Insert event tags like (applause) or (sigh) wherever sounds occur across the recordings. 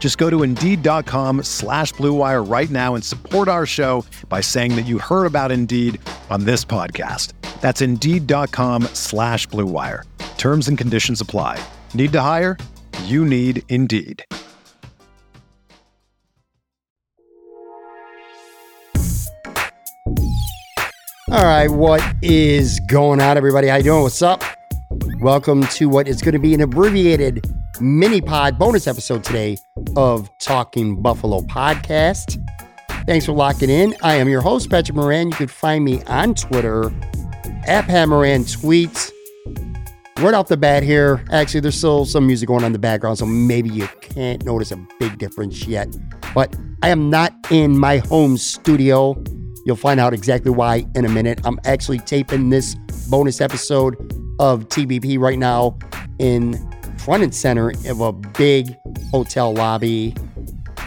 Just go to Indeed.com slash BlueWire right now and support our show by saying that you heard about Indeed on this podcast. That's Indeed.com slash BlueWire. Terms and conditions apply. Need to hire? You need Indeed. All right, what is going on, everybody? How you doing? What's up? Welcome to what is going to be an abbreviated mini pod bonus episode today of Talking Buffalo podcast. Thanks for locking in. I am your host, Patrick Moran. You can find me on Twitter at Pat Moran Tweets. Right off the bat here, actually, there's still some music going on in the background, so maybe you can't notice a big difference yet. But I am not in my home studio. You'll find out exactly why in a minute. I'm actually taping this bonus episode of TBP right now in front and center of a big hotel lobby.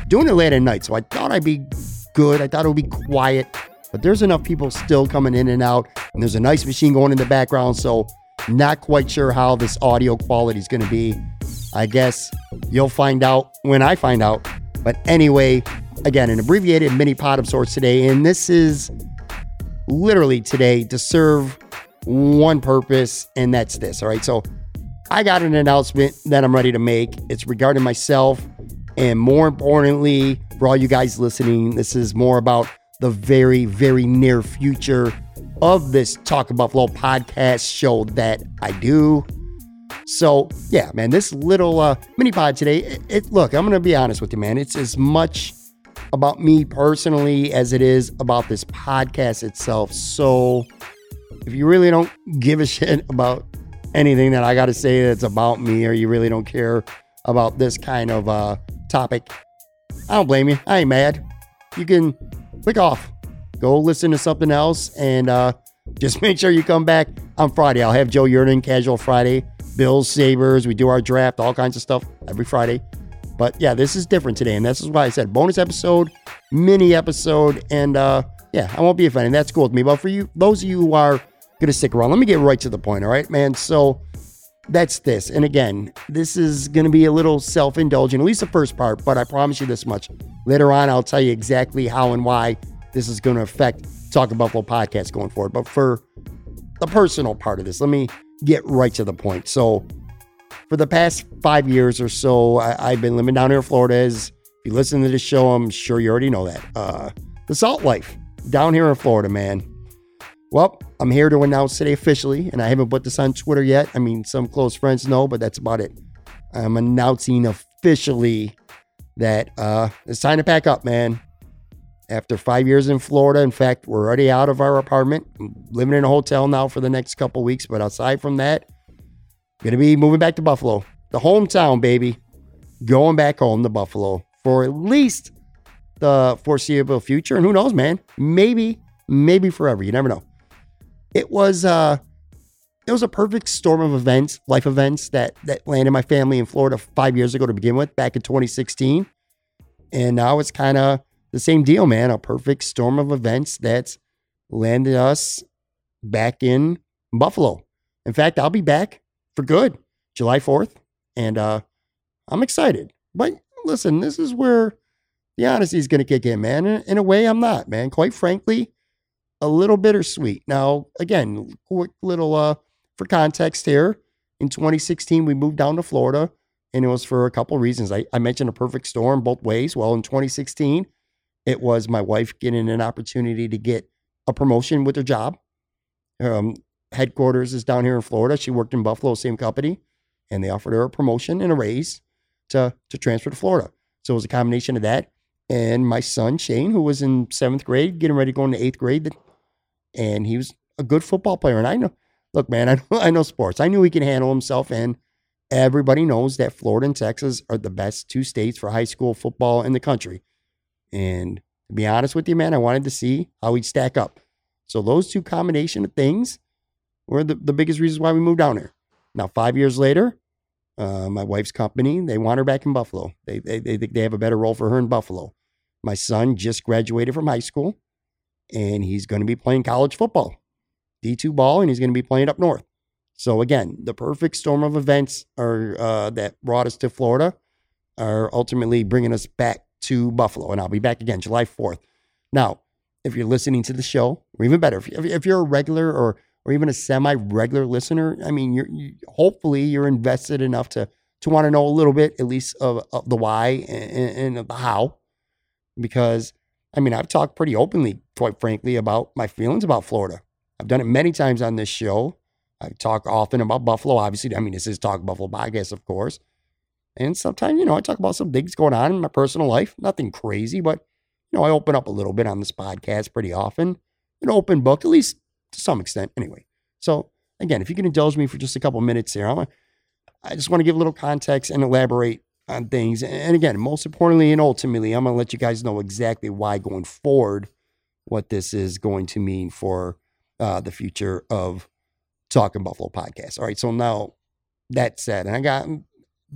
Doing it late at night, so I thought I'd be good. I thought it would be quiet, but there's enough people still coming in and out, and there's a nice machine going in the background, so not quite sure how this audio quality is going to be. I guess you'll find out when I find out. But anyway, again, an abbreviated mini pod of sorts today, and this is literally today to serve one purpose, and that's this. All right. So I got an announcement that I'm ready to make. It's regarding myself, and more importantly, for all you guys listening, this is more about the very, very near future of this Talking Buffalo podcast show that I do. So yeah, man, this little uh, mini pod today. It, it look, I'm gonna be honest with you, man. It's as much about me personally as it is about this podcast itself. So if you really don't give a shit about anything that I got to say that's about me, or you really don't care about this kind of uh, topic, I don't blame you. I ain't mad. You can click off, go listen to something else, and uh, just (laughs) make sure you come back on Friday. I'll have Joe Yerdon Casual Friday, Bills, Sabres. We do our draft, all kinds of stuff every Friday. But yeah, this is different today. And this is why I said bonus episode, mini episode. And uh, yeah, I won't be offended. That's cool with me. But for you, those of you who are going to stick around, let me get right to the point. All right, man. So that's this. And again, this is going to be a little self indulgent, at least the first part. But I promise you this much. Later on, I'll tell you exactly how and why this is going to affect Talking Buffalo podcast going forward. But for the personal part of this, let me get right to the point. So, for the past five years or so, I, have been living down here in Florida. As if you listen to this show, I'm sure you already know that. Uh, the salt life down here in Florida, man. Well, I'm here to announce today officially, and I haven't put this on Twitter yet. I mean, some close friends know, but that's about it. I'm announcing officially that uh, it's time to pack up, man. After five years in Florida, in fact, we're already out of our apartment, I'm living in a hotel now for the next couple weeks. But aside from that, Gonna be moving back to Buffalo, the hometown, baby. Going back home to Buffalo for at least the foreseeable future. And who knows, man? Maybe, maybe forever. You never know. It was uh it was a perfect storm of events, life events that that landed my family in Florida five years ago to begin with, back in 2016. And now it's kind of the same deal, man. A perfect storm of events that's landed us back in Buffalo. In fact, I'll be back for good, July 4th. And uh, I'm excited. But listen, this is where the honesty is going to kick in, man. In, in, a way, I'm not, man. Quite frankly, a little bittersweet. Now, again, quick little uh, for context here. In 2016, we moved down to Florida, and it was for a couple reasons. I, I mentioned a perfect storm both ways. Well, in 2016, it was my wife getting an opportunity to get a promotion with her job. Um, headquarters is down here in Florida. She worked in Buffalo, same company, and they offered her a promotion and a raise to to transfer to Florida. So it was a combination of that and my son Shane, who was in seventh grade, getting ready to go into eighth grade, and he was a good football player. And I know, look, man, (laughs) I know, I know sports. I knew he could handle himself, and everybody knows that Florida and Texas are the best two states for high school football in the country. And to be honest with you, man, I wanted to see how he'd stack up. So those two combination of things were the, the biggest reasons why we moved down here. Now, five years later, uh, my wife's company, they want her back in Buffalo. They, they, they think they have a better role for her in Buffalo. My son just graduated from high school and he's going to be playing college football, D2 ball, and he's going to be playing up north. So, again, the perfect storm of events are, uh, that brought us to Florida are ultimately bringing us back to Buffalo. And I'll be back again July 4th. Now, if you're listening to the show, or even better, if, you're a regular or or even a semi-regular listener, I mean, you're you, hopefully you're invested enough to to want to know a little bit, at least of, of the why and, and the how, because I mean, I've talked pretty openly, quite frankly, about my feelings about Florida. I've done it many times on this show. I talk often about Buffalo. Obviously, I mean, this is Talk Buffalo podcast, of course. And sometimes, you know, I talk about some things going on in my personal life. Nothing crazy, but you know, I open up a little bit on this podcast pretty often. An open book, at least to some extent, anyway. So, again, if you can indulge me for just a couple minutes here, I'm, I just want to give a little context and elaborate on things. And again, most importantly and ultimately, I'm going to let you guys know exactly why going forward, what this is going to mean for uh, the future of Talking Buffalo podcast. All right. So now that said, and I got,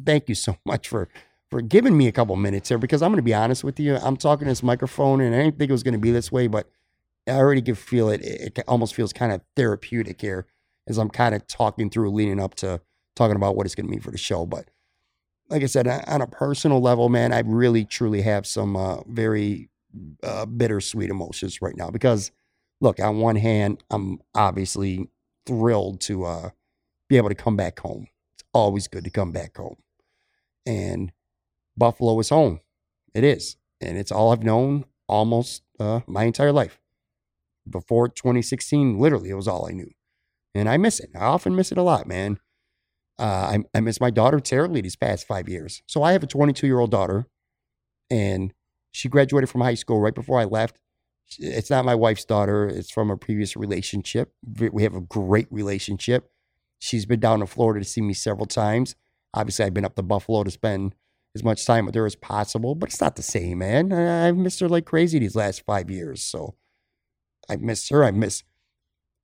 thank you so much for for giving me a couple minutes here because I'm going to be honest with you. I'm talking this microphone and I didn't think it was going to be this way, but I already can feel it. It almost feels kind of therapeutic here as I'm kind of talking through leading up to talking about what it's going to mean for the show. But like I said, on a personal level, man, I really truly have some uh, very uh, bittersweet emotions right now because, look, on one hand, I'm obviously thrilled to uh, be able to come back home. It's always good to come back home. And Buffalo is home. It is. And it's all I've known almost uh, my entire life before 2016, literally, it was all I knew. And I miss it. I often miss it a lot, man. Uh, I, I miss my daughter terribly these past five years. So I have a 22 year old daughter, and she graduated from high school right before I left. It's not my wife's daughter, it's from a previous relationship. We have a great relationship. She's been down to Florida to see me several times. Obviously, I've been up to Buffalo to spend as much time with her as possible, but it's not the same, man. I've missed her like crazy these last five years. So I miss her. I miss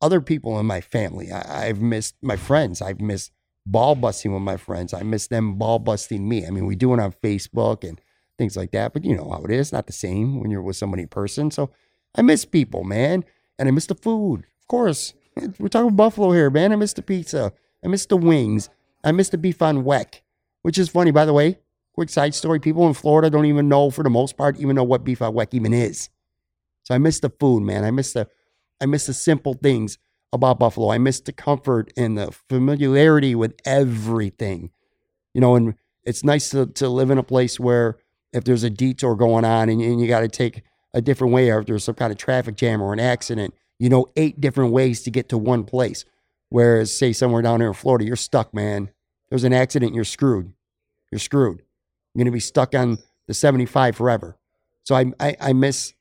other people in my family. I, have missed my friends. I've missed ball busting with my friends. I miss them ball busting me. I mean, we do it on Facebook and things like that, but you know how it is. Not the same when you're with somebody in person. So I miss people, man. And I miss the food. Of course. (laughs) We're talking Buffalo here, man. I miss the pizza. I miss the wings. I miss the beef on weck, which is funny, by the way. Quick side story. People in Florida don't even know, for the most part, even know what beef on weck even is. So I miss the food, man. I miss the I miss the simple things about Buffalo. I miss the comfort and the familiarity with everything. You know, and it's nice to, to live in a place where if there's a detour going on and, and you got to take a different way or if there's some kind of traffic jam or an accident, you know, eight different ways to get to one place. Whereas, say, somewhere down here in Florida, you're stuck, man. There's an accident, you're screwed. You're screwed. You're going to be stuck on the 75 forever. So I, I, I miss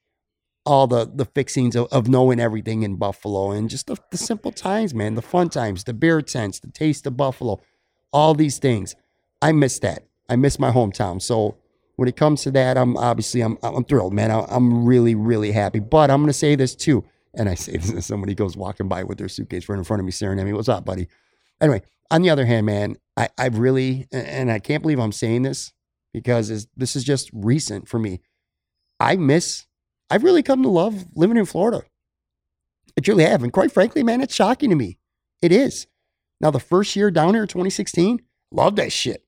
all the the fixings of, of knowing everything in Buffalo and just the, the simple times, man, the fun times, the beer tents, the taste of Buffalo, all these things. I miss that. I miss my hometown. So when it comes to that, I'm obviously I'm I'm thrilled, man. I, am really really happy. But I'm gonna say this too, and I say (laughs) this somebody goes walking by with their suitcase right in front of me, staring at me. What's up, buddy? Anyway, on the other hand, man, I I really and I can't believe I'm saying this because this is just recent for me. I miss I've really come to love living in Florida. I truly have. And quite frankly, man, it's shocking to me. It is. Now, the first year down here, 2016, love that shit.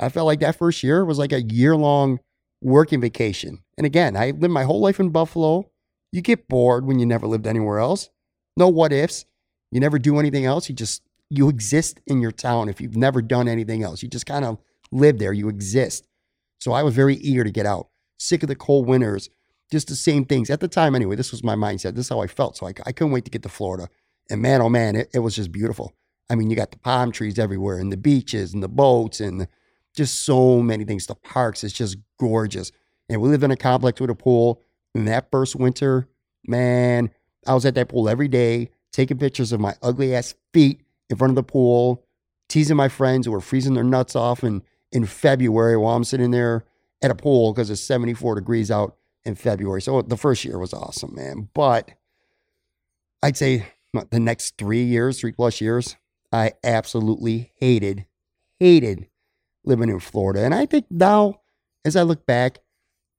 I felt like that first year was like a year long working vacation. And again, I lived my whole life in Buffalo. You get bored when you never lived anywhere else. No what ifs. You never do anything else. You just, you exist in your town if you've never done anything else. You just kind of live there. You exist. So I was very eager to get out. Sick of the cold winters, just the same things at the time. Anyway, this was my mindset. This is how I felt. So I, I couldn't wait to get to Florida. And man, oh man, it, it was just beautiful. I mean, you got the palm trees everywhere and the beaches and the boats and just so many things. The parks, it's just gorgeous. And we live in a complex with a pool. And that first winter, man, I was at that pool every day, taking pictures of my ugly ass feet in front of the pool, teasing my friends who were freezing their nuts off in, in February while I'm sitting there at a pool because it's 74 degrees out in February. So the first year was awesome, man. But I'd say the next three years, three plus years, I absolutely hated, hated living in Florida. And I think now, as I look back,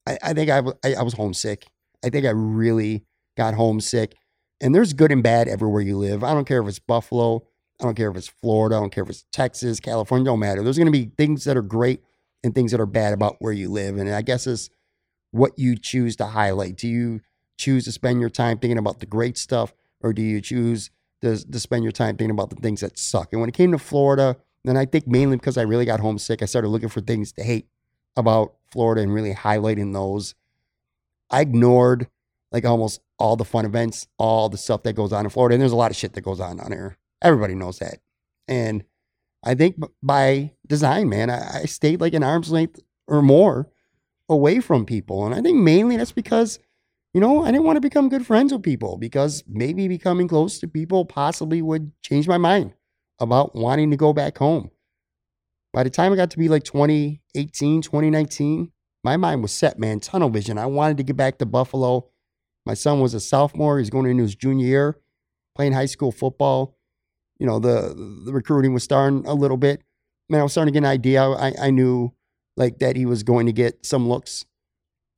I, I think I, was homesick. I think I really got homesick. And there's good and bad everywhere you live. I don't care if it's Buffalo. I don't care if it's Florida. I don't care if it's Texas, California. Don't matter. There's going to be things that are great and things that are bad about where you live. And I guess it's what you choose to highlight. Do you choose to spend your time thinking about the great stuff, or do you choose to, to spend your time thinking about the things that suck? And when it came to Florida, and I think mainly because I really got homesick, I started looking for things to hate about Florida and really highlighting those. I ignored like almost all the fun events, all the stuff that goes on in Florida. And there's a lot of shit that goes on down here. Everybody knows that. And I think by design, man, I, I stayed like an arm's length or more away from people. And I think mainly that's because, you know, I didn't want to become good friends with people because maybe becoming close to people possibly would change my mind about wanting to go back home. By the time I got to be like 2018, 2019, my mind was set, man, tunnel vision. I wanted to get back to Buffalo. My son was a sophomore. He's going into his junior year, playing high school football. You know, the the recruiting was starting a little bit. Man, I was starting to get an idea. I, I knew like that he was going to get some looks.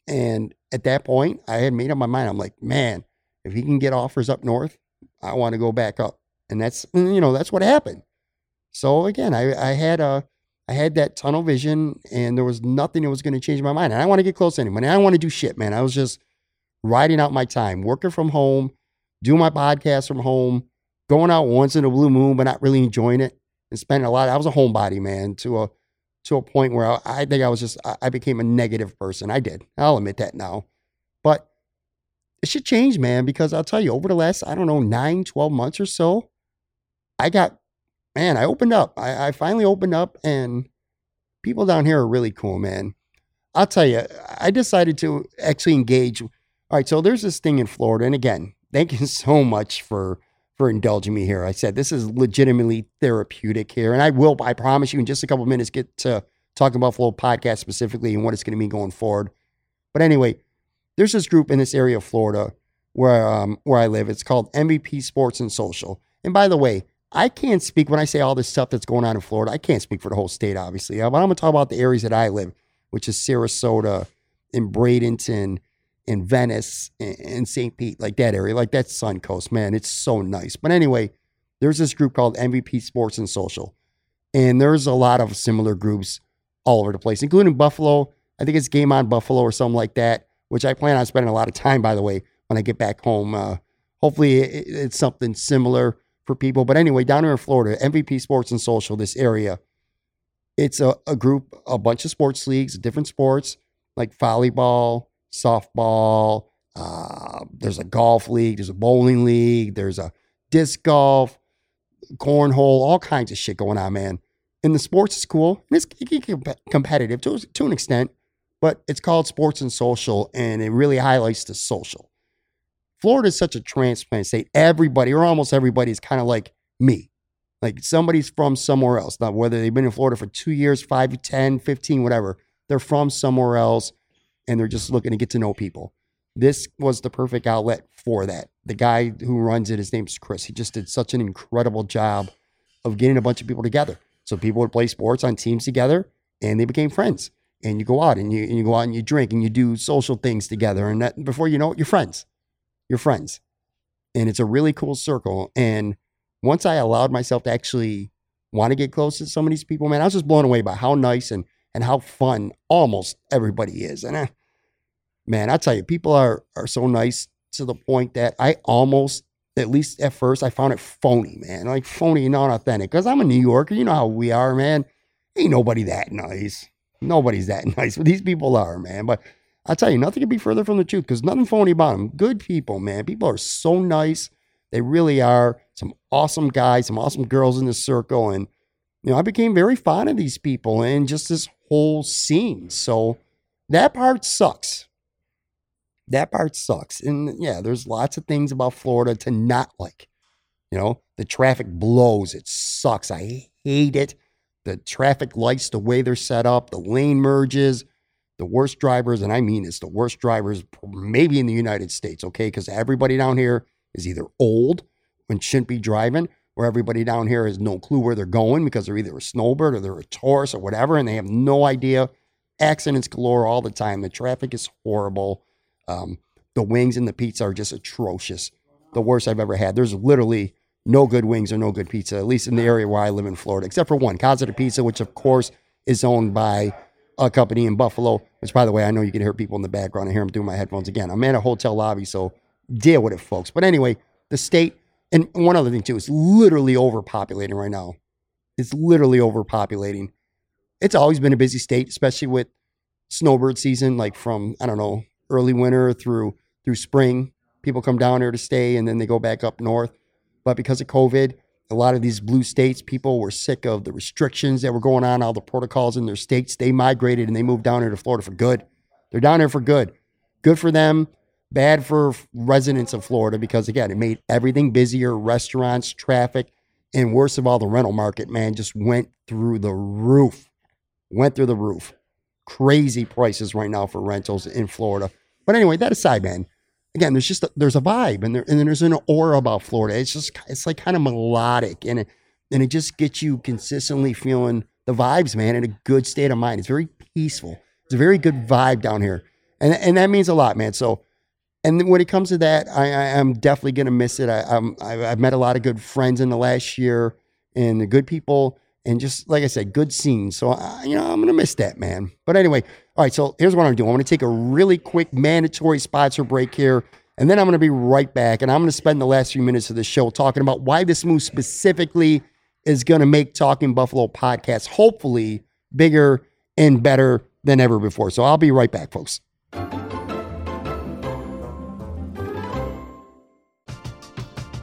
And at that point, I had made up my mind. I'm like, man, if he can get offers up north, I want to go back up. And that's you know, that's what happened. So again, I, I had a I had that tunnel vision and there was nothing that was going to change my mind. And I want to get close to anyone. I want to do shit, man. I was just riding out my time, working from home, doing my podcast from home, going out once in a blue moon, but not really enjoying it and spending a lot. I was a homebody, man, to a to a point where I, I think I was just I became a negative person. I did. I'll admit that now. But it should change, man, because I'll tell you, over the last, I don't know, nine, 12 months or so, I got man, I opened up. I, I finally opened up, and people down here are really cool, man. I'll tell you, I decided to actually engage. All right, so there's this thing in Florida, and again, thank you (laughs) so much for for indulging me here. I said this is legitimately therapeutic here, and I will. I promise you, in just a couple minutes, get to Talking Buffalo podcast specifically and what it's going to be going forward. But anyway, there's this group in this area of Florida where um, where I live. It's called MVP Sports and Social. And by the way, I can't speak when I say all this stuff that's going on in Florida. I can't speak for the whole state, obviously. But I'm going to talk about the areas that I live, which is Sarasota, and Bradenton, in Venice, in St. Pete, like that area, like that Suncoast, man. It's so nice. But anyway, there's this group called MVP Sports and Social. And there's a lot of similar groups all over the place, including Buffalo. I think it's Game On Buffalo or something like that, which I plan on spending a lot of time, by the way, when I get back home. Uh, hopefully, it's something similar for people. But anyway, down here in Florida, MVP Sports and Social, this area, it's a, a group, a bunch of sports leagues, different sports like volleyball, softball. Uh, there's a golf league, there's a bowling league, there's a disc golf, cornhole, all kinds of shit going on, man. And the sports is cool. And it's competitive to, to an extent, but it's called Sports and Social, and it really highlights the social. Florida is such a transplant state. Everybody, or almost everybody, is kind of like me. Like somebody's from somewhere else. Not whether they've been in Florida for two years, five, 10, 15, whatever. They're from somewhere else and they're just looking to get to know people. This was the perfect outlet for that. The guy who runs it, his name's Chris. He just did such an incredible job of getting a bunch of people together. So people would play sports on teams together and they became friends. And you go out and you, and you go out and you drink and you do social things together. And that, before you know it, you're friends You're friends. And it's a really cool circle. And once I allowed myself to actually want to get close to some of these people, man, I was just blown away by how nice and and how fun almost everybody is. And uh, man, I tell you, people are are so nice to the point that I almost, at least at first, I found it phony, man, like phony and not authentic. Because I'm a New Yorker, you know how we are, man. Ain't nobody that nice. Nobody's that (laughs) nice, but these people are, man. But I tell you, nothing could be further from the truth because nothing phony about them. Good people, man. People are so nice. They really are. some awesome guys, some awesome girls in the circle. And, you know, I became very fond of these people and just this whole scene. So that part sucks. That part sucks. And yeah, there's lots of things about Florida to not like. You know, the traffic blows. It sucks. I hate it. The traffic lights, the way they're set up, the lane merges, the worst drivers, and I mean it's the worst drivers maybe in the United States, okay? Because everybody down here is either old and shouldn't be driving, or everybody down here has no clue where they're going because they're either a snowbird or they're a tourist or whatever, and they have no idea. Accidents galore all the time. The traffic is horrible. Um, the wings and the pizza are just atrocious. The worst I've ever had. There's literally no good wings or no good pizza, at least in the area where I live in Florida, except for one, Casa de Pizza, which of course is owned by a company in Buffalo, which by the way, I know you can hear people in the background. I hear them through my headphones again. I'm in a hotel lobby, so deal with it, folks. But anyway, the state, and one other thing too, it's literally overpopulating right now. It's literally overpopulating. It's always been a busy state, especially with snowbird season, like from, I don't know, early winter through through spring. People come down here to stay and then they go back up north. But because of COVID, a lot of these blue states, people were sick of the restrictions that were going on, all the protocols in their states. They migrated and they moved down here to Florida for good. They're down here for good. Good for them, bad for residents of Florida because, again, it made everything busier restaurants, traffic, and worst of all, the rental market, man, just went through the roof. Went through the roof. Crazy prices right now for rentals in Florida. But anyway, that aside, man, again, there's just a, there's a vibe and there and there's an aura about Florida. It's just it's like kind of melodic and it and it just gets you consistently feeling the vibes, man, in a good state of mind. It's very peaceful. It's a very good vibe down here, and and that means a lot, man. So. And when it comes to that, I, I am definitely gonna miss it. I, I'm, I've met a lot of good friends in the last year, and the good people, and just like I said, good scenes. So I, you know, I'm gonna miss that, man. But anyway, all right, so here's what I'm doing. I'm going to take a really quick mandatory sponsor break here, and then I'm going to be right back. And I'm going to spend the last few minutes of the show talking about why this move specifically is going to make Talking Buffalo podcast hopefully bigger and better than ever before. So I'll be right back, folks.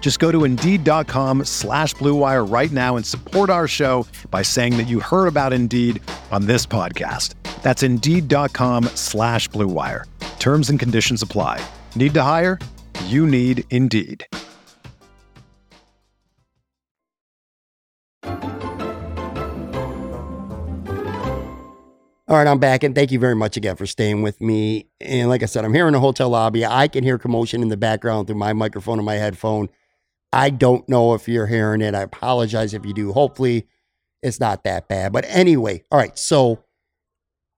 Just go to Indeed.com slash BlueWire right now and support our show by saying that you heard about Indeed on this podcast. That's Indeed.com slash BlueWire. Terms and conditions apply. Need to hire? You need Indeed. All right, I'm back, and thank you very much again for staying with me. And like I said, I'm here in the hotel lobby. I can hear commotion in the background through my microphone and my headphone. I don't know if you're hearing it. I apologize if you do. Hopefully, it's not that bad. But anyway, all right. So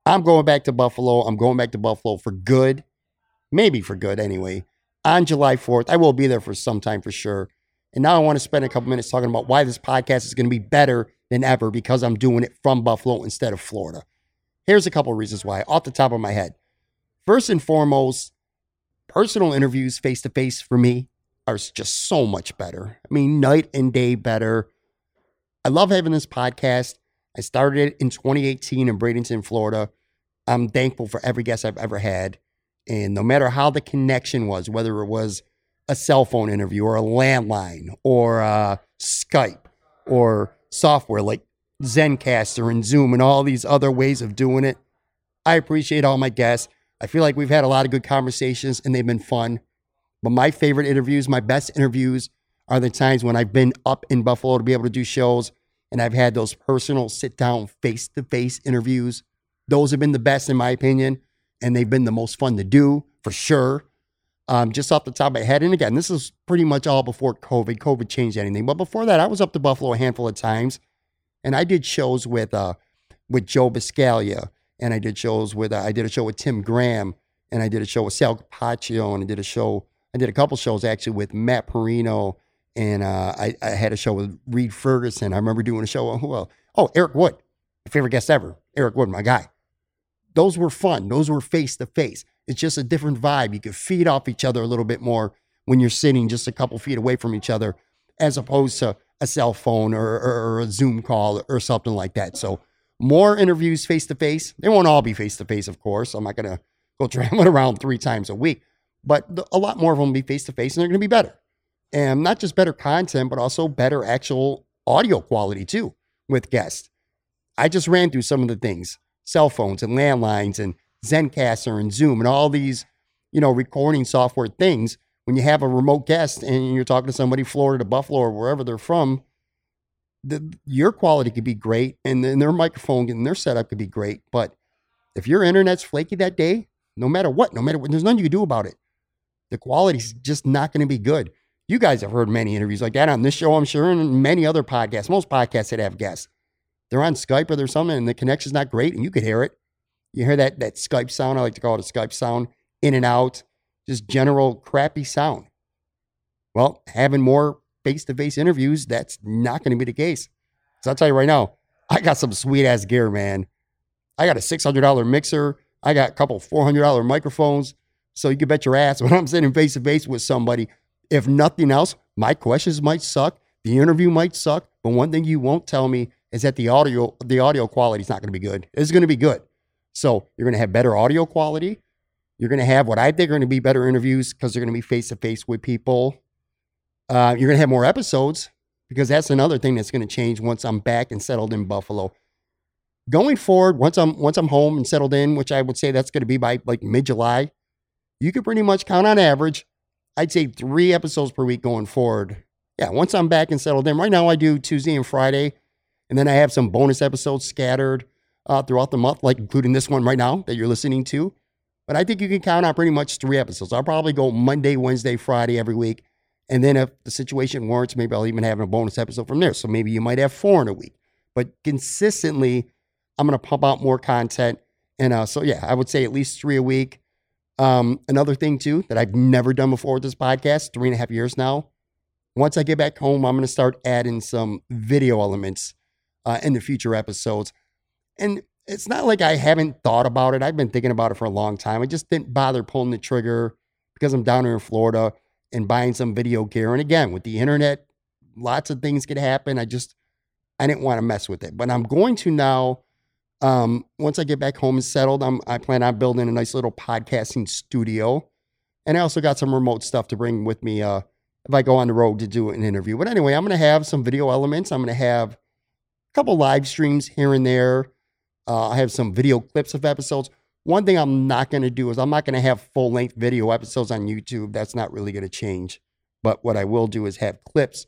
I'm going back to Buffalo. I'm going back to Buffalo for good, maybe for good anyway, on July 4th. I will be there for some time for sure. And now I want to spend a couple minutes talking about why this podcast is going to be better than ever because I'm doing it from Buffalo instead of Florida. Here's a couple reasons why, off the top of my head. First and foremost, personal interviews face to face for me are just so much better. I mean, night and day better. I love having this podcast. I started it in 2018 in Bradenton, Florida. I'm thankful for every guest I've ever had. And no matter how the connection was, whether it was a cell phone interview or a landline or uh, Skype or software like Zencastr and Zoom and all these other ways of doing it. I appreciate all my guests. I feel like we've had a lot of good conversations and they've been fun. But my favorite interviews, my best interviews, are the times when I've been up in Buffalo to be able to do shows and I've had those personal sit down, face to face interviews. Those have been the best, in my opinion. and they've been the most fun to do for sure. Um, just off the top of my head, and again, this is pretty much all before COVID. COVID changed anything, but before that, I was up to Buffalo a handful of times, and I did shows with uh, with Joe Buscaglia, and I did shows with uh, I did a show with Tim Graham, and I did a show with Sal Capaccio, and I did a show I did a couple shows actually with Matt Parrino, and uh, I, I, had a show with Reed Ferguson. I remember doing a show. Who else? Oh, Eric Wood, my favorite guest ever. Eric Wood, my guy. Those were fun. Those were face to face. It's just a different vibe. You could feed off each other a little bit more when you're sitting just a couple feet away from each other, as opposed to a cell phone or, or, or a Zoom call or something like that. So more interviews face to face. They won't all be face to face, of course. I'm not gonna go (laughs) traveling around three times a week, but a lot more of them will be face to face, and they're gonna be better. And not just better content, but also better actual audio quality too with guests. I just ran through some of the things cell phones and landlines and Zencastr and Zoom and all these, you know, recording software things. When you have a remote guest and you're talking to somebody Florida to Buffalo or wherever they're from, the, your quality could be great and then their microphone and their setup could be great. But if your internet's flaky that day, no matter what, no matter what, there's nothing you can do about it. The quality's mm. just not going to be good. You guys have heard many interviews like that on this show, I'm sure, and many other podcasts. Most podcasts that have guests they're on Skype or there's something and the connection's not great and you could hear it. You hear that that Skype sound, I like to call it a Skype sound, in and out, just general crappy sound. Well, having more face-to-face interviews, that's not going to be the case. So I'll tell you right now, I got some sweet ass gear, man. I got a $600 mixer. I got a couple $400 microphones. So you can bet your ass (laughs) when I'm sitting face to face with somebody, if nothing else, my questions might suck. The interview might suck. But one thing you won't tell me is that the audio the audio quality is not going to be good. It's going to be good. So you're going to have better audio quality. You're going to have what I think are going to be better interviews because they're going to be face to face with people. Uh, you're going to have more episodes because that's another thing that's going to change once I'm back and settled in Buffalo. Going forward, once I'm once I'm home and settled in, which I would say that's going to be by like mid July, you could pretty much count on average. I'd say three episodes per week going forward. Yeah, once I'm back and settled in. Right now, I do Tuesday and Friday and then I have some bonus episodes scattered uh, throughout the month, like including this one right now that you're listening to. But I think you can count on pretty much three episodes. I'll probably go Monday, Wednesday, Friday every week. And then if the situation warrants, maybe I'll even have a bonus episode from there. So maybe you might have four in a week. But consistently, I'm going to pump out more content. And uh, so, yeah, I would say at least three a week. Um, another thing, too, that I've never done before with this podcast, three and a half years now. Once I get back home, I'm going to start adding some video elements uh, in the future episodes. And it's not like I haven't thought about it. I've been thinking about it for a long time. I just didn't bother pulling the trigger because I'm down here in Florida and buying some video gear. And again, with the internet, lots of things could happen. I just, I didn't want to mess with it. But I'm going to now, um, once I get back home and settled, I'm, I plan on building a nice little podcasting studio. And I also got some remote stuff to bring with me uh, if I go on the road to do an interview. But anyway, I'm going to have some video elements. I'm going to have a couple live streams here and there. Uh, I have some video clips of episodes. One thing I'm not going to do is I'm not going to have full length video episodes on YouTube. That's not really going to change. But what I will do is have clips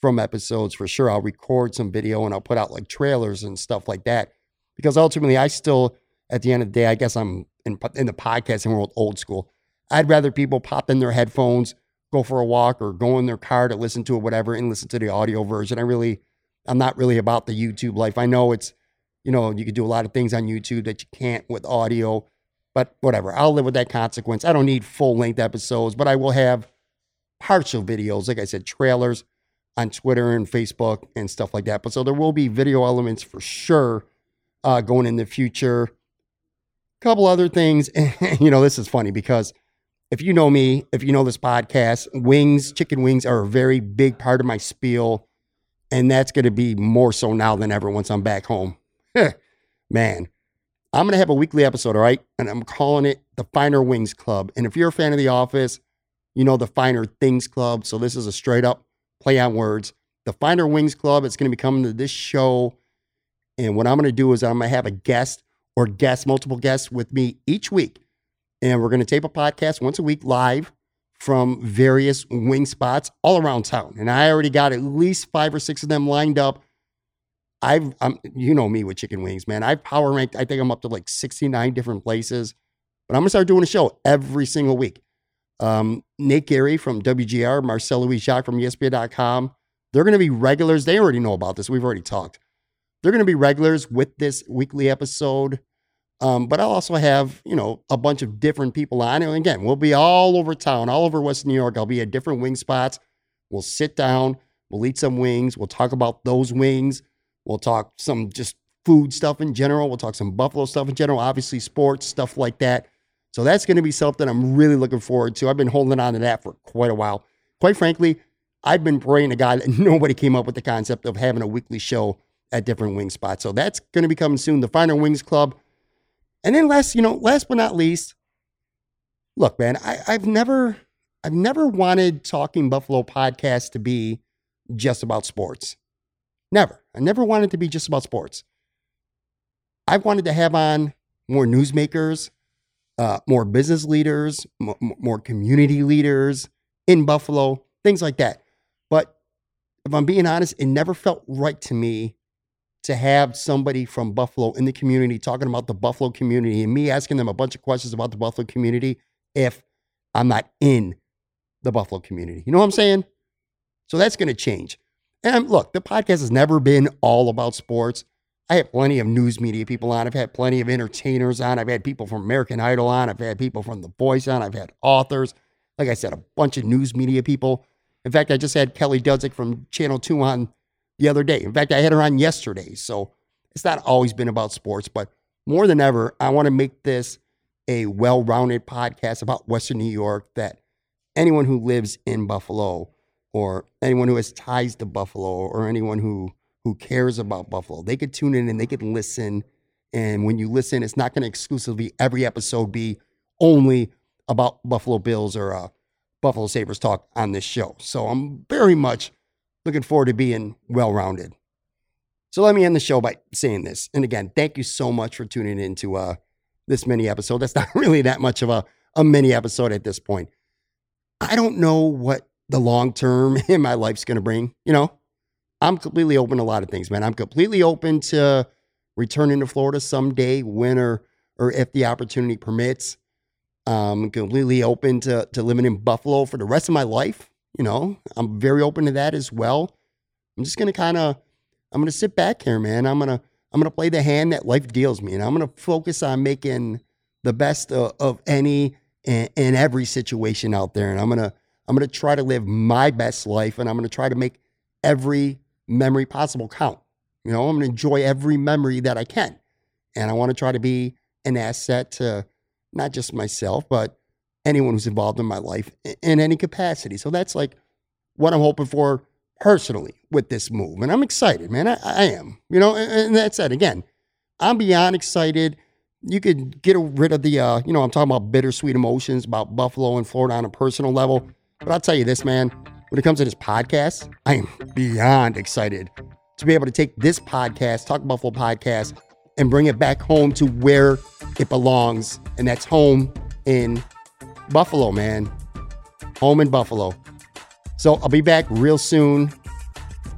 from episodes for sure. I'll record some video and I'll put out like trailers and stuff like that. Because ultimately, I still, at the end of the day, I guess I'm in, in the podcasting world old school. I'd rather people pop in their headphones, go for a walk, or go in their car to listen to it, whatever, and listen to the audio version. I really, I'm not really about the YouTube life. I know it's, you know, you could do a lot of things on YouTube that you can't with audio, but whatever. I'll live with that consequence. I don't need full length episodes, but I will have partial videos, like I said, trailers on Twitter and Facebook and stuff like that. But so there will be video elements for sure uh, going in the future. A couple other things. (laughs) you know, this is funny because if you know me, if you know this podcast, wings, chicken wings are a very big part of my spiel and that's going to be more so now than ever once I'm back home. (laughs) Man, I'm going to have a weekly episode, all right? And I'm calling it the Finer Wings Club. And if you're a fan of The Office, you know the Finer Things Club. So this is a straight up play on words. The Finer Wings Club, it's going to be coming to this show. And what I'm going to do is I'm going to have a guest or guests, multiple guests with me each week. And we're going to tape a podcast once a week live from various wing spots all around town. And I already got at least five or six of them lined up. I've, I'm, you know me with chicken wings, man. I've power ranked, I think I'm up to like 69 different places. But I'm gonna start doing a show every single week. Um, Nate Geary from WGR, Marcel Louis Jacques from ESPN.com. They're gonna be regulars. They already know about this. We've already talked. They're gonna be regulars with this weekly episode. Um, but I'll also have, you know, a bunch of different people on. And again, we'll be all over town, all over West New York. I'll be at different wing spots. We'll sit down, we'll eat some wings, we'll talk about those wings, we'll talk some just food stuff in general, we'll talk some Buffalo stuff in general, obviously sports, stuff like that. So that's going to be something I'm really looking forward to. I've been holding on to that for quite a while. Quite frankly, I've been praying to God that (laughs) nobody came up with the concept of having a weekly show at different wing spots. So that's going to be coming soon. The Finer Wings Club. And then last, you know, last but not least, look, man, I, I've never, I've never wanted Talking Buffalo podcast to be just about sports. Never. I never wanted to be just about sports. I've wanted to have on more newsmakers, uh, more business leaders, m- more community leaders in Buffalo, things like that. But if I'm being honest, it never felt right to me to have somebody from Buffalo in the community talking about the Buffalo community and me asking them a bunch of questions about the Buffalo community if I'm not in the Buffalo community. You know what I'm saying? So that's going to change. And look, the podcast has never been all about sports. I have plenty of news media people on. I've had plenty of entertainers on. I've had people from American Idol on. I've had people from The Voice on. I've had authors. Like I said, a bunch of news media people. In fact, I just had Kelly Dudzik from Channel 2 on the other day. In fact, I had her on yesterday. So it's not always been about sports, but more than ever, I want to make this a well rounded podcast about Western New York that anyone who lives in Buffalo or anyone who has ties to Buffalo or anyone who who cares about Buffalo, they could tune in and they could listen. And when you listen, it's not going to exclusively every episode be only about Buffalo Bills or uh, Buffalo Sabres talk on this show. So I'm very much looking forward to being well rounded. So let me end the show by saying this. And again, thank you so much for tuning in to uh, this mini episode. That's (laughs) not really that much of a, a mini episode at this point. I don't know what the long term (laughs) in my life's going to bring. You know, I'm completely open to a lot of things, man. I'm completely open to returning to Florida someday when or, or if the opportunity permits. I'm completely open to, to living in Buffalo for the rest of my life. You know, I'm very open to that as well. I'm just gonna kind of, I'm gonna sit back here, man. I'm gonna, I'm gonna play the hand that life deals me, and I'm gonna focus on making the best of, of any and, and every situation out there. And I'm gonna, I'm gonna try to live my best life, and I'm gonna try to make every memory possible count. You know, I'm gonna enjoy every memory that I can, and I want to try to be an asset to not just myself, but anyone who's involved in my life in any capacity. So that's like what I'm hoping for personally with this move. And I'm excited, man. I, I am, you know, and, and that's. Again, I'm beyond excited. You could get rid of the, uh, you know, I'm talking about bittersweet emotions about Buffalo and Florida on a personal level. But I'll tell you this, man, when it comes to this podcast, I am beyond excited to be able to take this podcast, Talk Buffalo podcast, and bring it back home to where it belongs. And that's home in Buffalo, man. Home in Buffalo. So I'll be back real soon.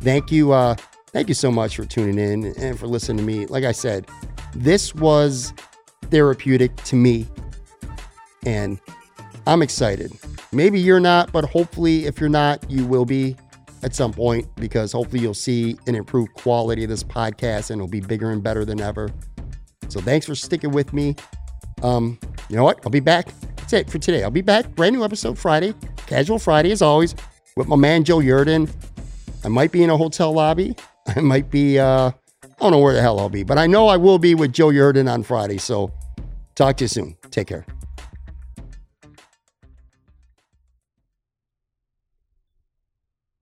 Thank you. Uh, thank you so much for tuning in and for listening to me. Like I said, this was therapeutic to me. And I'm excited. Maybe you're not, but hopefully, if you're not, you will be at some point because hopefully you'll see an improved quality of this podcast and it'll be bigger and better than ever. So thanks for sticking with me. Um, you know what? I'll be back. That's it for today. I'll be back. Brand new episode Friday. Casual Friday as always with my man Joe Yerdon. I might be in a hotel lobby. (laughs) I might be uh I don't know where the hell I'll be, but I know I will be with Joe Yerdon on Friday. So talk to you soon. Take care.